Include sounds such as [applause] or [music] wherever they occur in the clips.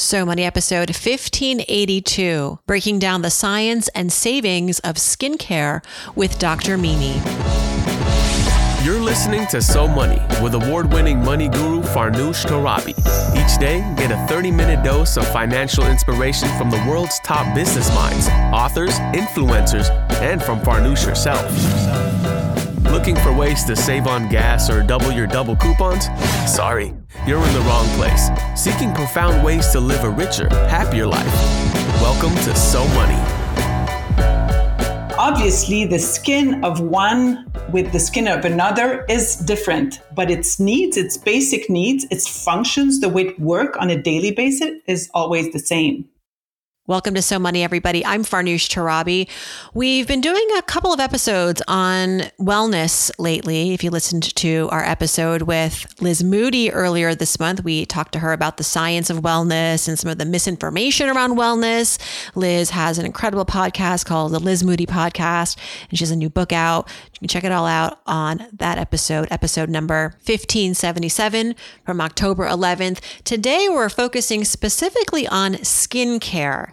So Money episode 1582, breaking down the science and savings of skincare with Dr. Mimi. You're listening to So Money with award winning money guru Farnoosh Torabi. Each day, get a 30 minute dose of financial inspiration from the world's top business minds, authors, influencers, and from Farnoosh herself. Looking for ways to save on gas or double your double coupons? Sorry, you're in the wrong place. Seeking profound ways to live a richer, happier life. Welcome to So Money. Obviously, the skin of one with the skin of another is different, but its needs, its basic needs, its functions, the way it work on a daily basis is always the same. Welcome to So Money, everybody. I'm Farnoosh Torabi. We've been doing a couple of episodes on wellness lately. If you listened to our episode with Liz Moody earlier this month, we talked to her about the science of wellness and some of the misinformation around wellness. Liz has an incredible podcast called the Liz Moody Podcast, and she has a new book out. You can check it all out on that episode, episode number 1577 from October 11th. Today, we're focusing specifically on skincare.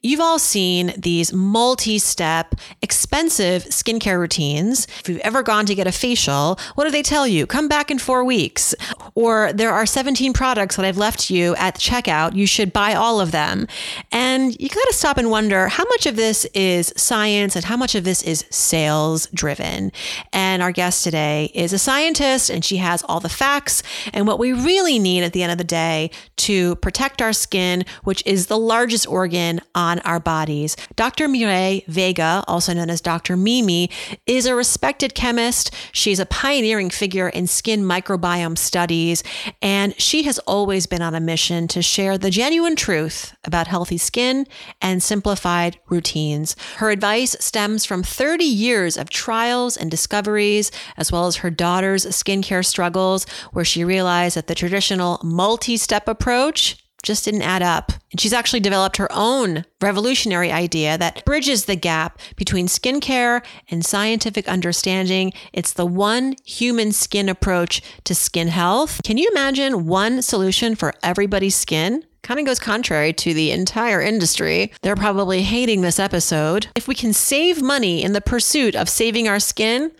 You've all seen these multi step, expensive skincare routines. If you've ever gone to get a facial, what do they tell you? Come back in four weeks. Or there are 17 products that I've left you at checkout. You should buy all of them. And you got to stop and wonder how much of this is science and how much of this is sales driven. And our guest today is a scientist and she has all the facts and what we really need at the end of the day to protect our skin, which is the largest organ on our bodies. Dr. Mireille Vega, also known as Dr. Mimi, is a respected chemist. She's a pioneering figure in skin microbiome studies, and she has always been on a mission to share the genuine truth about healthy skin and simplified routines. Her advice stems from 30 years of trials and discoveries, as well as her daughter's skincare struggles, where she realized that the traditional multi step approach just didn't add up. And she's actually developed her own revolutionary idea that bridges the gap between skincare and scientific understanding. It's the one human skin approach to skin health. Can you imagine one solution for everybody's skin? Kind of goes contrary to the entire industry. They're probably hating this episode. If we can save money in the pursuit of saving our skin,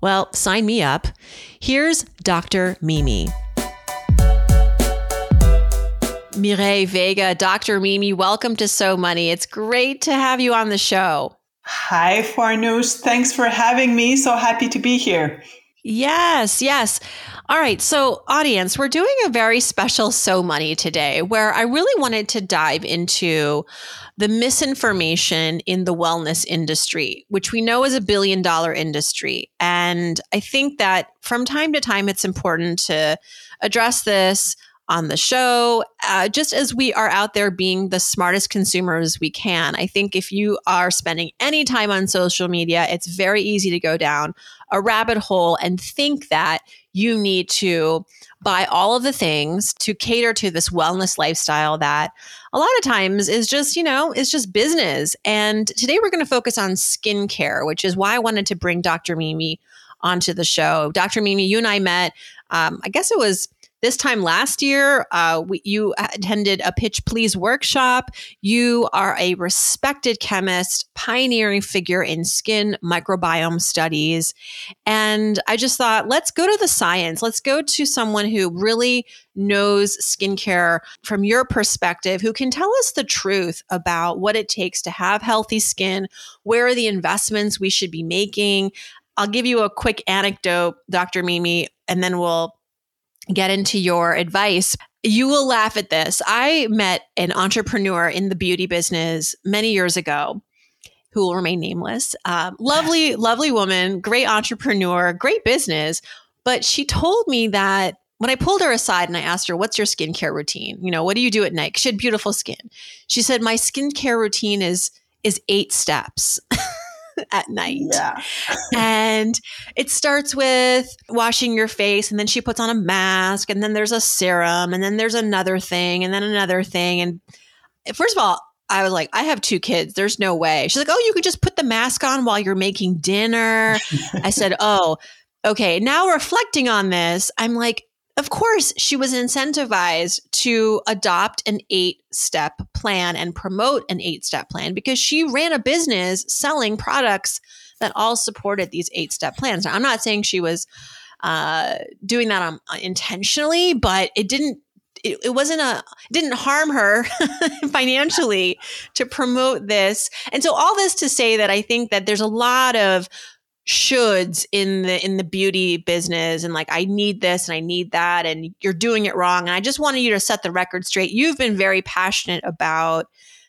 well, sign me up. Here's Dr. Mimi. Mireille Vega, Dr. Mimi, welcome to So Money. It's great to have you on the show. Hi, Farnoosh. Thanks for having me. So happy to be here. Yes, yes. All right. So, audience, we're doing a very special So Money today where I really wanted to dive into the misinformation in the wellness industry, which we know is a billion dollar industry. And I think that from time to time, it's important to address this on the show, uh, just as we are out there being the smartest consumers we can. I think if you are spending any time on social media, it's very easy to go down a rabbit hole and think that you need to buy all of the things to cater to this wellness lifestyle that a lot of times is just, you know, is just business. And today we're going to focus on skincare, which is why I wanted to bring Dr. Mimi onto the show. Dr. Mimi, you and I met, um, I guess it was this time last year, uh, we, you attended a Pitch Please workshop. You are a respected chemist, pioneering figure in skin microbiome studies. And I just thought, let's go to the science. Let's go to someone who really knows skincare from your perspective, who can tell us the truth about what it takes to have healthy skin, where are the investments we should be making. I'll give you a quick anecdote, Dr. Mimi, and then we'll get into your advice. You will laugh at this. I met an entrepreneur in the beauty business many years ago who will remain nameless. Um, lovely, lovely woman, great entrepreneur, great business. But she told me that when I pulled her aside and I asked her, What's your skincare routine? You know, what do you do at night? She had beautiful skin. She said, My skincare routine is is eight steps. [laughs] [laughs] at night. Yeah. and it starts with washing your face, and then she puts on a mask, and then there's a serum, and then there's another thing, and then another thing. And first of all, I was like, I have two kids. There's no way. She's like, Oh, you could just put the mask on while you're making dinner. [laughs] I said, Oh, okay. Now reflecting on this, I'm like, of course, she was incentivized to adopt an eight step plan and promote an eight step plan because she ran a business selling products that all supported these eight step plans. Now, I'm not saying she was uh, doing that um, intentionally, but it didn't. It, it wasn't a it didn't harm her [laughs] financially to promote this and so all this to say that i think that there's a lot of shoulds in the in the beauty business and like I need this and I need that and you're doing it wrong and I just wanted you to set the record straight. You've been very passionate about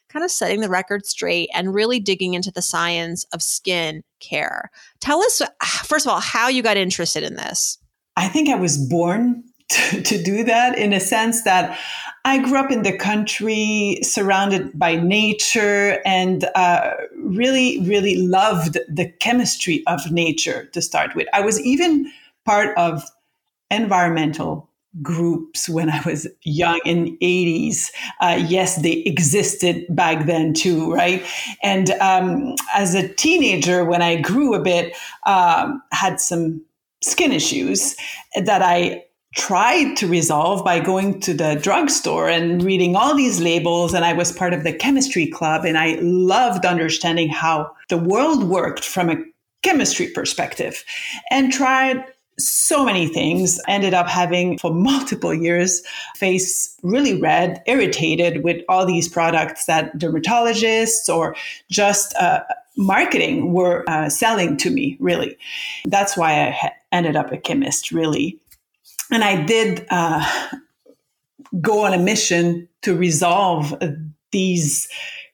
kind of setting the record straight and really digging into the science of skin care. Tell us uh, first of all how you got interested in this. I think I was born to, do that in a sense that I grew up in the country, surrounded by nature, and uh, really, really loved the chemistry of nature to start with. I was even part of environmental groups when I was young in 80s. Uh, yes, they existed back then too, right? And um, as a teenager, when I grew a bit, um, had some skin issues that I tried to resolve by going to the drugstore and reading all these labels. And I was part of the chemistry club, and I loved understanding how the world worked from a chemistry perspective and tried so many things ended up having for multiple years face really red irritated with all these products that dermatologists or just uh, marketing were uh, selling to me really that's why i ha- ended up a chemist really and I did uh, go on a mission to resolve these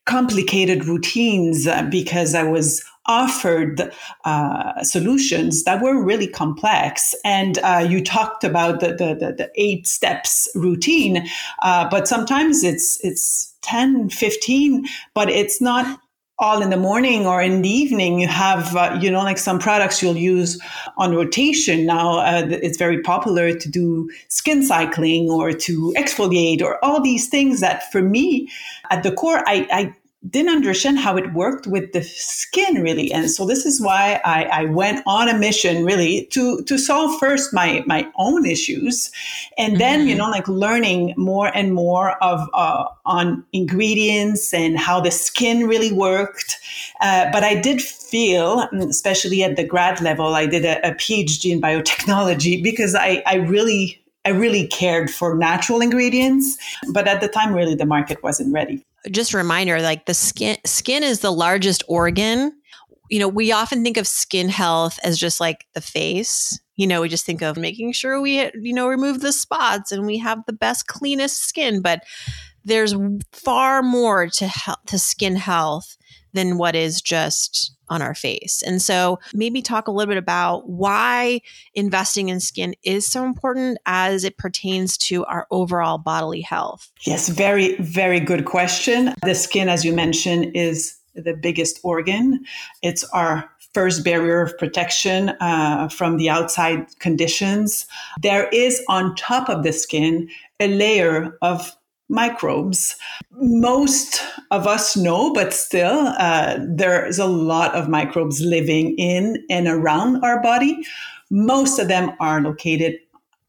complicated routines uh, because I was offered uh, solutions that were really complex. And uh, you talked about the, the, the, the eight steps routine, uh, but sometimes it's, it's 10, 15, but it's not all in the morning or in the evening you have uh, you know like some products you'll use on rotation. Now uh, it's very popular to do skin cycling or to exfoliate or all these things that for me at the core i, I didn't understand how it worked with the skin really. And so this is why I, I, went on a mission really to to solve first my my own issues and then mm-hmm. you know like learning more and more of uh, on ingredients and how the skin really worked. Uh, but i did feel especially at the grad level i did a, a phd in biotechnology because i i really I really cared for natural ingredients, but at the time, really, the market wasn't ready just a reminder like the skin skin is the largest organ. You know we often think of skin health as just like the face. You know we just think of making sure we you know remove the spots and we have the best cleanest skin but there's far more to health, to skin health than what is just on our face. And so maybe talk a little bit about why investing in skin is so important as it pertains to our overall bodily health. Yes, very, very good question. The skin, as you mentioned, is the biggest organ. It's our first barrier of protection uh, from the outside conditions. There is on top of the skin a layer of microbes. Most of us know, but still, uh, there's a lot of microbes living in and around our body. Most of them are located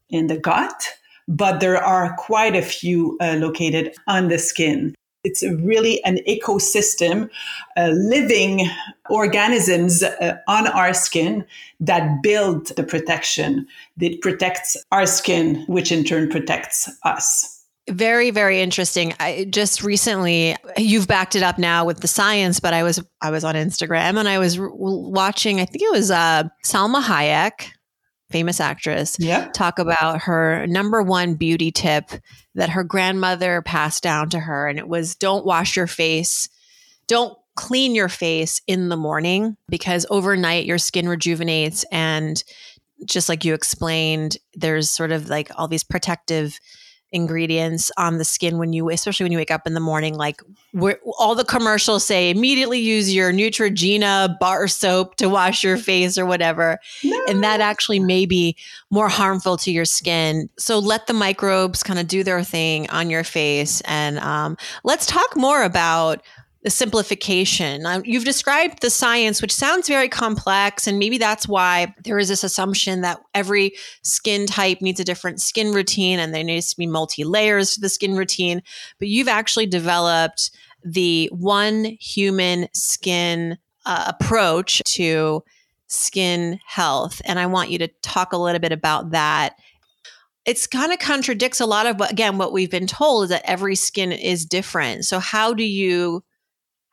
in the gut, but there are quite a few uh, located on the skin. It's really an ecosystem, uh, living organisms uh, on our skin that build the protection. That protects our skin, which in turn protects us. Very, very interesting. I just recently, you've backed it up now with the science, but I was I was on Instagram and I was watching. I think it was uh, Salma Hayek, famous actress, yep. talk about her number one beauty tip that her grandmother passed down to her, and it was don't wash your face, don't clean your face in the morning because overnight your skin rejuvenates and just like you explained, there's sort of like all these protective ingredients on the skin when you especially when you wake up in the morning like all the commercials say immediately use your neutrogena bar soap to wash your face or whatever. No. and that actually may be more harmful to your skin. So let the microbes kind of do their thing on your face. And um, let's talk more about the simplification. Um, you've described the science, which sounds very complex, and maybe that's why there is this assumption that every skin type needs a different skin routine and there needs to be multi layers to the skin routine. But you've actually developed the one human skin uh, approach to skin health. And I want you to talk a little bit about that it's kind of contradicts a lot of what again what we've been told is that every skin is different so how do you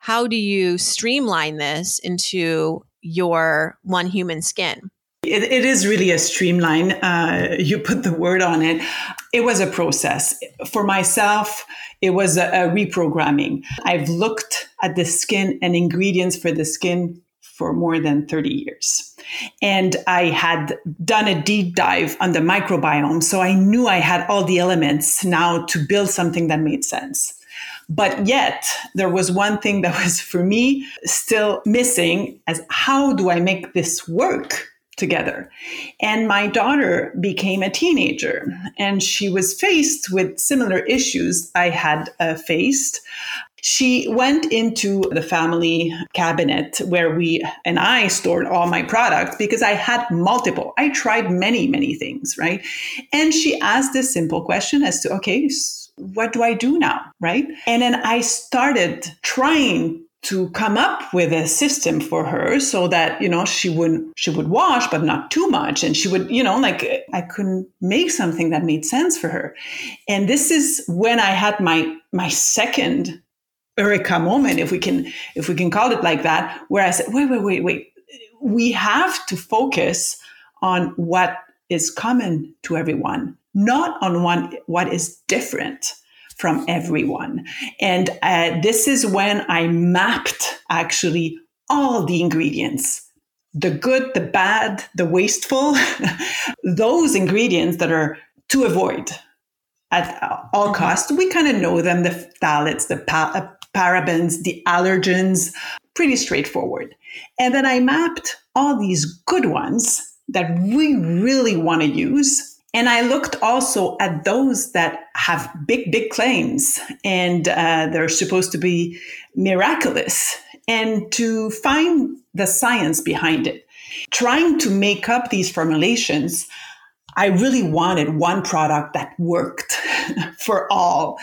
how do you streamline this into your one human skin it, it is really a streamline uh, you put the word on it it was a process for myself it was a, a reprogramming i've looked at the skin and ingredients for the skin for more than 30 years. And I had done a deep dive on the microbiome. So I knew I had all the elements now to build something that made sense. But yet, there was one thing that was for me still missing as how do I make this work? together. And my daughter became a teenager and she was faced with similar issues I had uh, faced. She went into the family cabinet where we and I stored all my products because I had multiple. I tried many, many things, right? And she asked this simple question as to, okay, what do I do now? Right. And then I started trying to come up with a system for her so that you know she wouldn't she would wash but not too much and she would you know like i couldn't make something that made sense for her and this is when i had my my second eureka moment, if we can if we can call it like that, where I said, wait, wait, wait, wait. We have to focus on what is common to everyone, not on one what is different from everyone. And uh, this is when I mapped actually all the ingredients the good, the bad, the wasteful, [laughs] those ingredients that are to avoid at all mm-hmm. costs. We kind of know them the phthalates, the pa- parabens, the allergens, pretty straightforward. And then I mapped all these good ones that we really want to use. And I looked also at those that have big, big claims and uh, they're supposed to be miraculous and to find the science behind it. Trying to make up these formulations, I really wanted one product that worked [laughs] for all,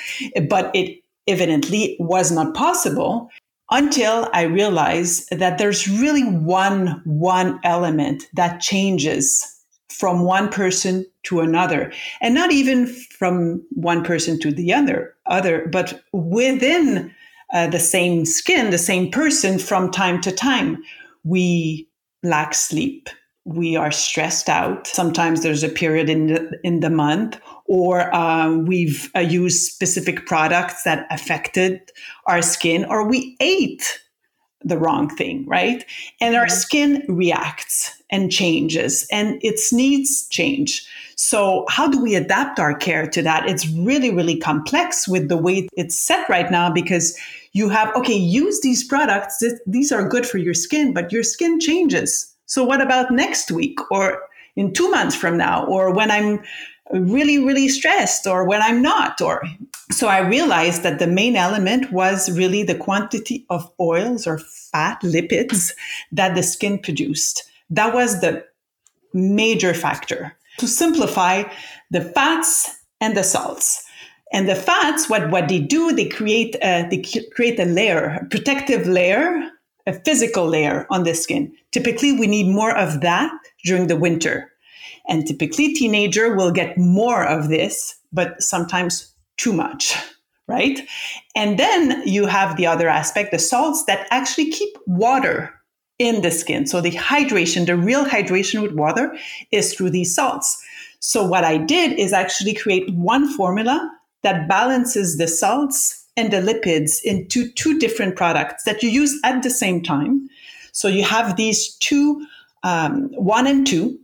but it evidently was not possible until I realized that there's really one one element that changes from one person to another and not even from one person to the other other but within uh, the same skin the same person from time to time we lack sleep we are stressed out. Sometimes there's a period in the, in the month, or um, we've uh, used specific products that affected our skin, or we ate the wrong thing, right? And our skin reacts and changes, and its needs change. So, how do we adapt our care to that? It's really, really complex with the way it's set right now because you have, okay, use these products. These are good for your skin, but your skin changes so what about next week or in two months from now or when I'm really, really stressed or when I'm not? Or so I realized that the main element was really the quantity of oils or fat lipids that the skin produced. That was the major factor. To simplify, the fats and the salts. And the fats, what, what they do, they create a, they create a layer, a protective layer a physical layer on the skin. Typically, we need more of that during the winter. And typically, teenager will get more of this, but sometimes too much, right? And then you have the other aspect, the salts that actually keep water in the skin. So the hydration, the real hydration with water is through these salts. So what I did is actually create one formula that balances the salts and the lipids into two different products that you use at the same time. So you have these two, um, one and two,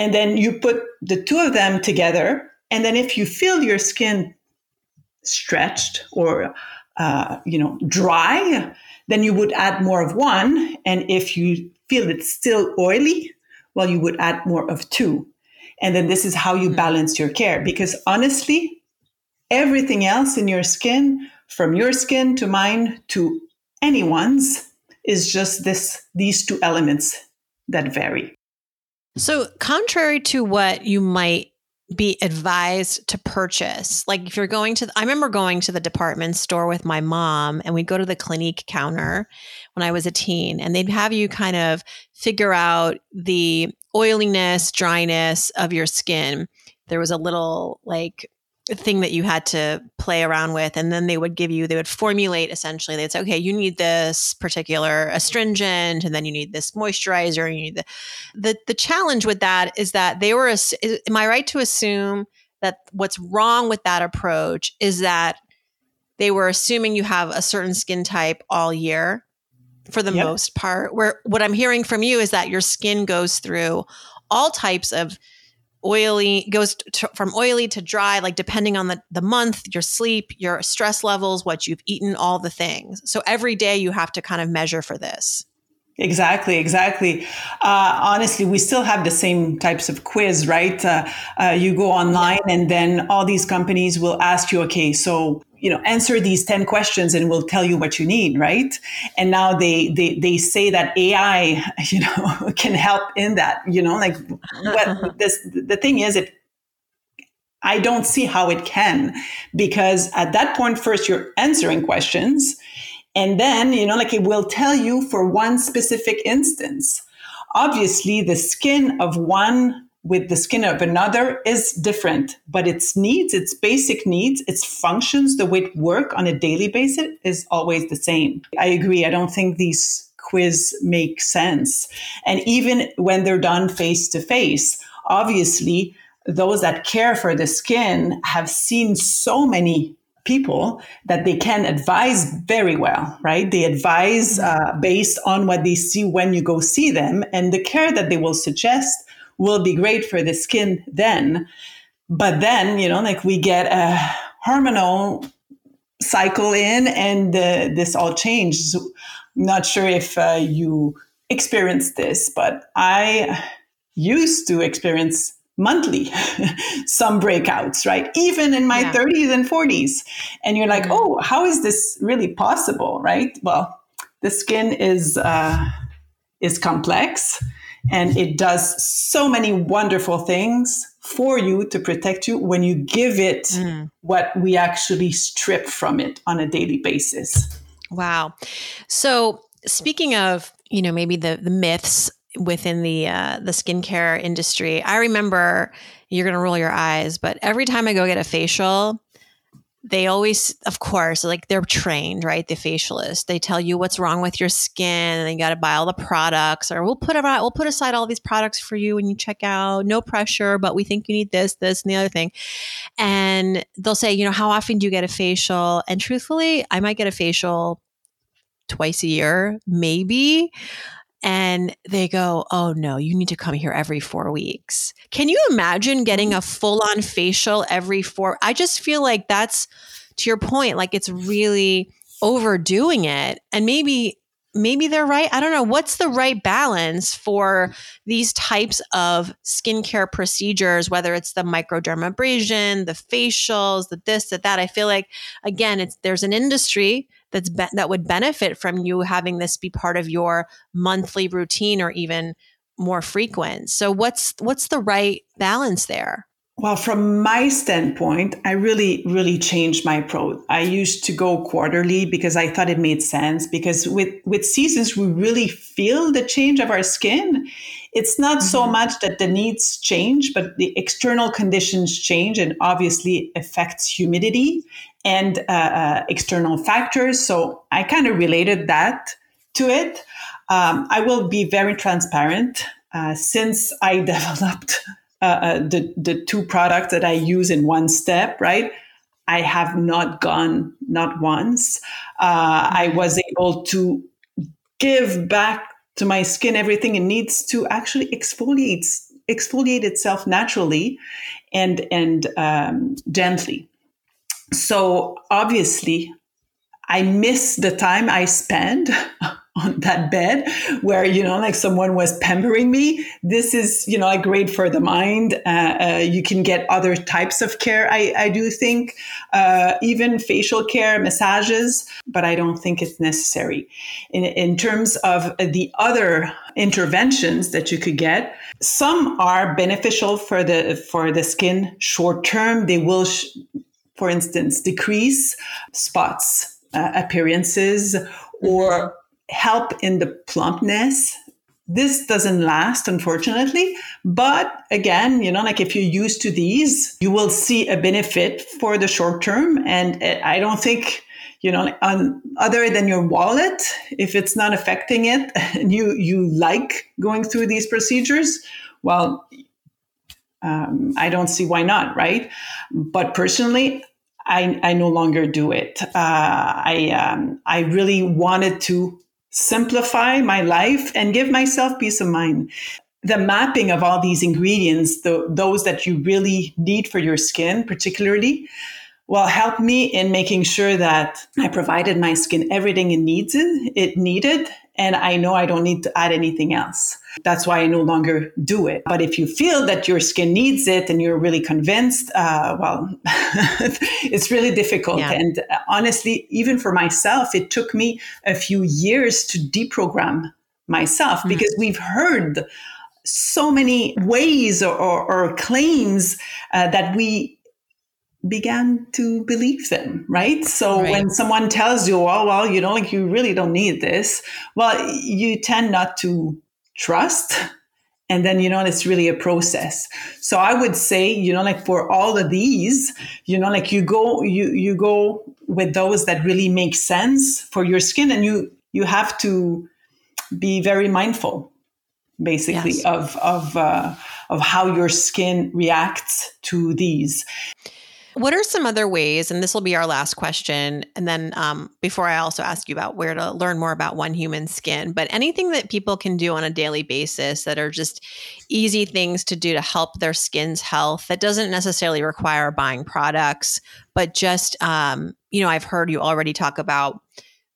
and then you put the two of them together. And then if you feel your skin stretched or uh, you know dry, then you would add more of one. And if you feel it's still oily, well, you would add more of two. And then this is how you hmm. balance your care. Because honestly, everything else in your skin from your skin to mine to anyone's is just this these two elements that vary. So, contrary to what you might be advised to purchase, like if you're going to, I remember going to the department store with my mom and we'd go to the Clinique counter when I was a teen, and they'd have you kind of figure out the oiliness, dryness of your skin. There was a little like thing that you had to play around with and then they would give you they would formulate essentially they'd say okay you need this particular astringent and then you need this moisturizer and you need the the, the challenge with that is that they were am i right to assume that what's wrong with that approach is that they were assuming you have a certain skin type all year for the yep. most part where what i'm hearing from you is that your skin goes through all types of oily goes to, from oily to dry like depending on the, the month your sleep your stress levels what you've eaten all the things so every day you have to kind of measure for this Exactly, exactly. Uh, honestly, we still have the same types of quiz, right? Uh, uh, you go online, and then all these companies will ask you, okay, so you know answer these 10 questions and we'll tell you what you need right? And now they they, they say that ai [laughs] you know [laughs] can help in that you know like what [laughs] uh-huh. this the thing is it i don't see how it can because at that point first you're answering questions and then you know like it will tell you for one specific instance. Obviously the skin of one with the skin of another is different, but its needs, its basic needs, its functions, the way it work on a daily basis is always the same. I agree. I don't think these quiz make sense. And even when they're done face to face, obviously those that care for the skin have seen so many people that they can advise very well, right? They advise uh, based on what they see when you go see them and the care that they will suggest will be great for the skin then. But then, you know, like we get a hormonal cycle in and uh, this all changes. I'm not sure if uh, you experienced this, but I used to experience monthly [laughs] some breakouts, right? Even in my yeah. 30s and 40s. And you're like, mm-hmm. oh, how is this really possible, right? Well, the skin is uh, is complex and it does so many wonderful things for you to protect you when you give it mm. what we actually strip from it on a daily basis. Wow. So, speaking of, you know, maybe the the myths within the uh, the skincare industry, I remember you're going to roll your eyes, but every time I go get a facial, they always, of course, like they're trained, right? The facialist. They tell you what's wrong with your skin and you got to buy all the products or we'll put about, we'll put aside all these products for you when you check out. No pressure, but we think you need this, this, and the other thing. And they'll say, you know, how often do you get a facial? And truthfully, I might get a facial twice a year, maybe and they go, Oh no, you need to come here every four weeks. Can you imagine getting mm-hmm. a full on facial every four? I just feel like that's to your point, like it's really overdoing it. And maybe maybe they're right. I don't know. What's the right balance for these types of skincare procedures, whether it's the microdermabrasion, the facials, the this, the that? I feel like again, it's there's an industry that's be- that would benefit from you having this be part of your monthly routine or even more frequent. So what's what's the right balance there? Well, from my standpoint, I really, really changed my approach. I used to go quarterly because I thought it made sense. Because with, with seasons, we really feel the change of our skin. It's not mm-hmm. so much that the needs change, but the external conditions change and obviously affects humidity and uh, uh, external factors. So I kind of related that to it. Um, I will be very transparent. Uh, since I [laughs] developed uh, uh, the the two products that I use in one step, right? I have not gone not once. Uh, I was able to give back to my skin everything. It needs to actually exfoliate exfoliate itself naturally and and um, gently. So obviously, I miss the time I spend [laughs] on that bed where you know like someone was pampering me. This is you know like great for the mind. Uh, uh, you can get other types of care i, I do think uh, even facial care massages but i don't think it's necessary. In, in terms of the other interventions that you could get some are beneficial for the for the skin short term. They will sh- for instance decrease spots uh, appearances or help in the plumpness. This doesn't last unfortunately but again you know like if you're used to these you will see a benefit for the short term. And i don't think you know on, other than your wallet if it's not affecting it [laughs] and you you like going through these procedures well um, i don't see why not right? But personally I, I no longer do it. Uh, I um, I really wanted to simplify my life and give myself peace of mind. The mapping of all these ingredients, the, those that you really need for your skin, particularly, will help me in making sure that I provided my skin everything it needs it needed and I know I don't need to add anything else. That's why I no longer do it. But if you feel that your skin needs it and you're really convinced, uh, well, [laughs] it's really difficult. Yeah. And uh, honestly, even for myself, it took me a few years to deprogram myself mm-hmm. because we've heard so many ways or, or, or claims uh, that we began to believe them, right? So right. when someone tells you, oh, well, you know, like you really don't need this, well, you tend not to trust. And then, you know, it's really a process. So I would say, you know, like for all of these, you know, like you go, you, you go with those that really make sense for your skin and you, you have to be very mindful basically yes. of, of, uh, of how your skin reacts to these. What are some other ways, and this will be our last question, and then um, before I also ask you about where to learn more about one human skin, but anything that people can do on a daily basis that are just easy things to do to help their skin's health that doesn't necessarily require buying products, but just, um, you know, I've heard you already talk about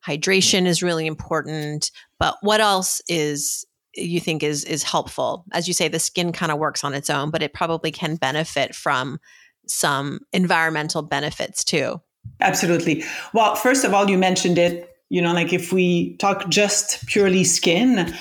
hydration is really important, but what else is you think is is helpful? As you say the skin kind of works on its own but it probably can benefit from some environmental benefits too. Absolutely. Well, first of all, you mentioned it. You know, like if we talk just purely skin,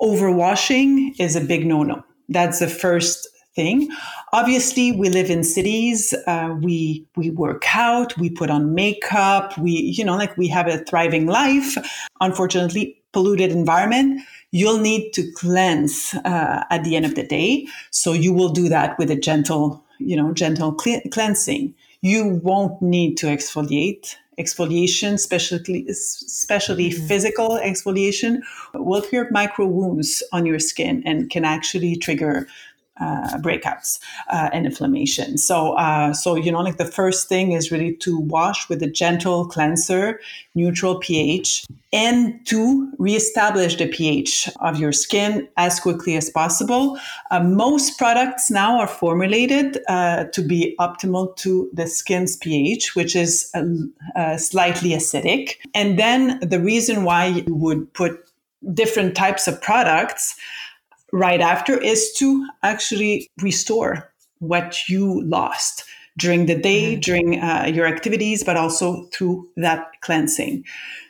overwashing is a big no no. That's the first thing. Obviously, we live in cities. Uh, we we work out. We put on makeup. We you know like we have a thriving life. Unfortunately, polluted environment. You'll need to cleanse uh, at the end of the day. So you will do that with a gentle you know, gentle cl- cleansing. You won't need to exfoliate. Exfoliation, especially, especially mm-hmm. physical exfoliation, will create micro wounds on your skin and can actually trigger uh, breakouts uh, and inflammation. So, uh, so you know, like the first thing is really to wash with a gentle cleanser, neutral pH, and to reestablish the pH of your skin as quickly as possible. Uh, most products now are formulated uh, to be optimal to the skin's pH, which is slightly acidic. And then the reason why you would put different types of products right after is to actually restore what you lost during the day, mm-hmm. during uh, your activities, but also through that cleansing.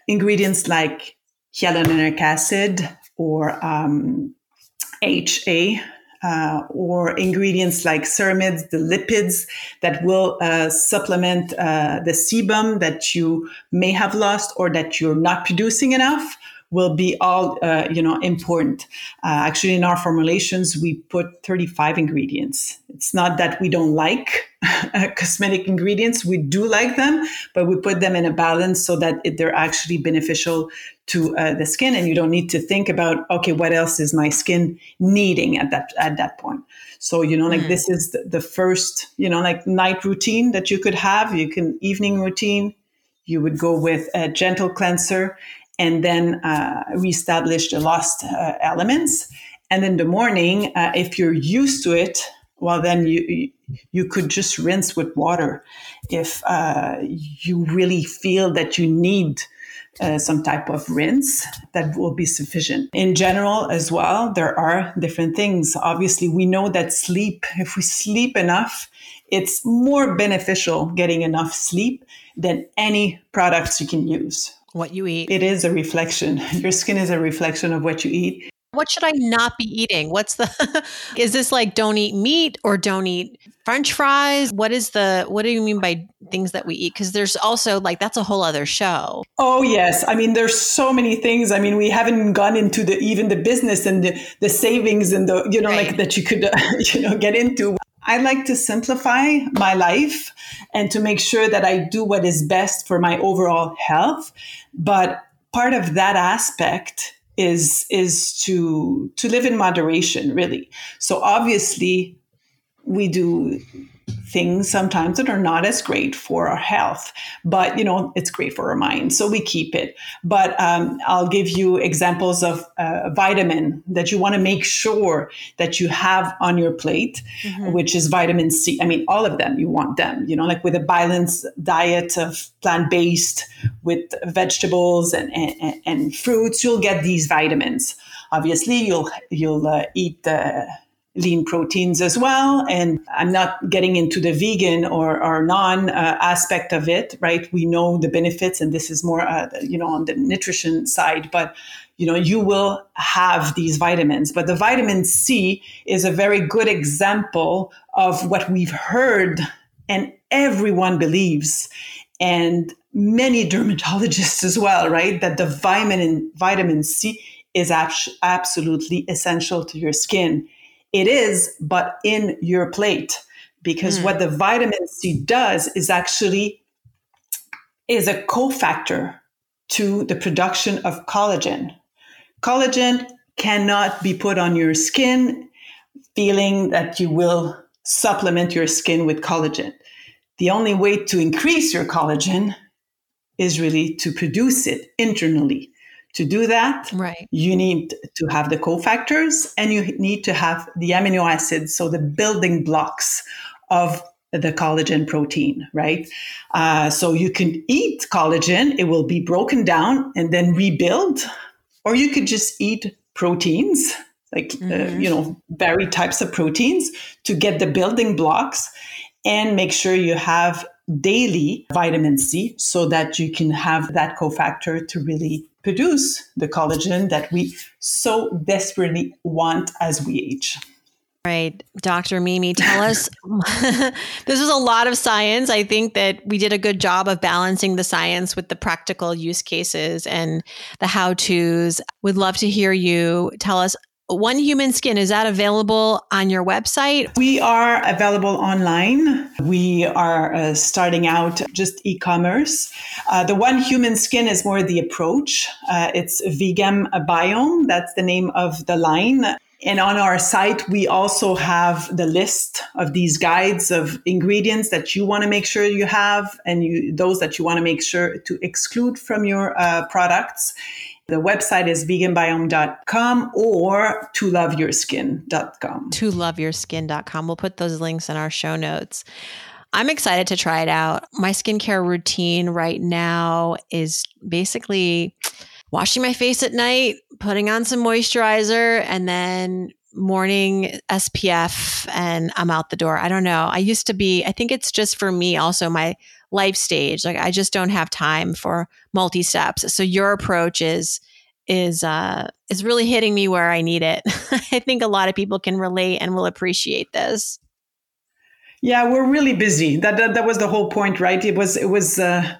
Ingredients like hyaluronic acid or um, HA. Uh, or ingredients like ceramides, the lipids that will uh, supplement uh, the sebum that you may have lost or that you're not producing enough will be all uh, you know important. Uh, actually, in our formulations, we put 35 ingredients. It's not that we don't like [laughs] cosmetic ingredients; we do like them, but we put them in a balance so that it, they're actually beneficial to uh, the skin, and you don't need to think about okay, what else is my skin needing at that at that point. So you know, like mm. this is the, the first you know like night routine that you could have. You can evening routine. You would go with a gentle cleanser and then uh, reestablish the lost uh, elements. And in the morning, uh, if you're used to it, well, then you you could just rinse with water. If uh, you really feel that you need uh, some type of rinse that will be sufficient. In general, as well, there are different things. Obviously, we know that sleep, if we sleep enough, it's more beneficial getting enough sleep than any products you can use. What you eat. It is a reflection. [laughs] Your skin is a reflection of what you eat. What should I not be eating? What's the [laughs] Is this like don't eat meat or don't eat french fries? What is the what do you mean by things that we eat cuz there's also like that's a whole other show. Oh yes. I mean there's so many things. I mean we haven't gone into the even the business and the, the savings and the you know right. like that you could uh, [laughs] you know get into. I like to simplify my life and to make sure that I do what is best for my overall health. But part of that aspect is is to to live in moderation really. So obviously we do things sometimes that are not as great for our health but you know it's great for our mind so we keep it but um, i'll give you examples of uh, vitamin that you want to make sure that you have on your plate mm-hmm. which is vitamin c i mean all of them you want them you know like with a balanced diet of plant-based with vegetables and, and, and fruits you'll get these vitamins obviously you'll you'll uh, eat uh, lean proteins as well. And I'm not getting into the vegan or, or non uh, aspect of it, right? We know the benefits, and this is more, uh, you know, on the nutrition side, but you know, you will have these vitamins. But the vitamin C is a very good example of what we've heard and everyone believes. And many dermatologists [laughs] as well, right? That the vitamin vitamin C is ab- absolutely essential to your skin it is, but in your plate. Because mm. what the vitamin C does is actually is a cofactor to the production of collagen. Collagen cannot be put on your skin feeling that you will supplement your skin with collagen. The only way to increase your collagen is really to produce it internally. To do that, right. you need to have the cofactors and you need to have the amino acids, so the building blocks of the collagen protein, right? Uh, so you can eat collagen, it will be broken down and then rebuild, or you could just eat proteins, like, uh, mm-hmm. uh, you know, varied types of proteins to get the building blocks and make sure you have daily vitamin C so that you can have that cofactor to really produce the collagen that we so desperately want as we age. Right. Dr. Mimi, tell us [laughs] [laughs] this is a lot of science. I think that we did a good job of balancing the science with the practical use cases and the how to's. Would love to hear you tell us one Human Skin, is that available on your website? We are available online. We are uh, starting out just e commerce. Uh, the One Human Skin is more the approach. Uh, it's Vegan Biome, that's the name of the line. And on our site, we also have the list of these guides of ingredients that you want to make sure you have and you, those that you want to make sure to exclude from your uh, products. The website is veganbiome.com or to loveyourskin.com. To loveyourskin.com. We'll put those links in our show notes. I'm excited to try it out. My skincare routine right now is basically washing my face at night, putting on some moisturizer, and then morning SPF and I'm out the door. I don't know. I used to be, I think it's just for me also my life stage. Like I just don't have time for multi steps. So your approach is is uh is really hitting me where I need it. [laughs] I think a lot of people can relate and will appreciate this. Yeah, we're really busy. That, that that was the whole point, right? It was it was uh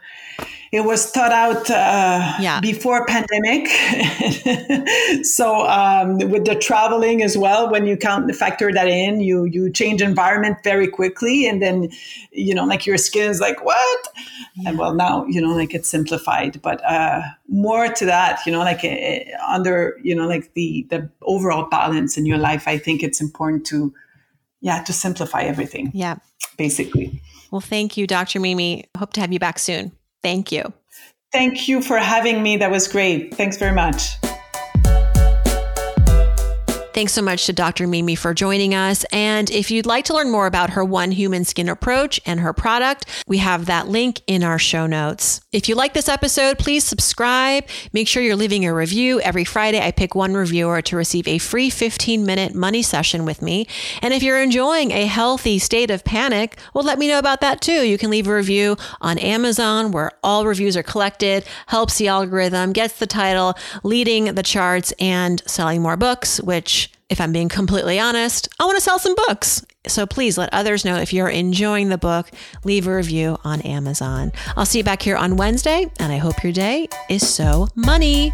it was thought out uh, yeah. before pandemic. [laughs] so um, with the traveling as well, when you count the factor that in, you you change environment very quickly, and then you know like your skin is like what? Yeah. And well, now you know like it's simplified, but uh, more to that, you know, like uh, under you know like the the overall balance in your life, I think it's important to yeah to simplify everything. Yeah, basically. Well, thank you, Dr. Mimi. Hope to have you back soon. Thank you. Thank you for having me. That was great. Thanks very much. Thanks so much to Dr. Mimi for joining us. And if you'd like to learn more about her One Human Skin approach and her product, we have that link in our show notes. If you like this episode, please subscribe. Make sure you're leaving a review. Every Friday, I pick one reviewer to receive a free 15 minute money session with me. And if you're enjoying a healthy state of panic, well, let me know about that too. You can leave a review on Amazon where all reviews are collected, helps the algorithm, gets the title, leading the charts, and selling more books, which if I'm being completely honest, I want to sell some books. So please let others know if you're enjoying the book. Leave a review on Amazon. I'll see you back here on Wednesday, and I hope your day is so money.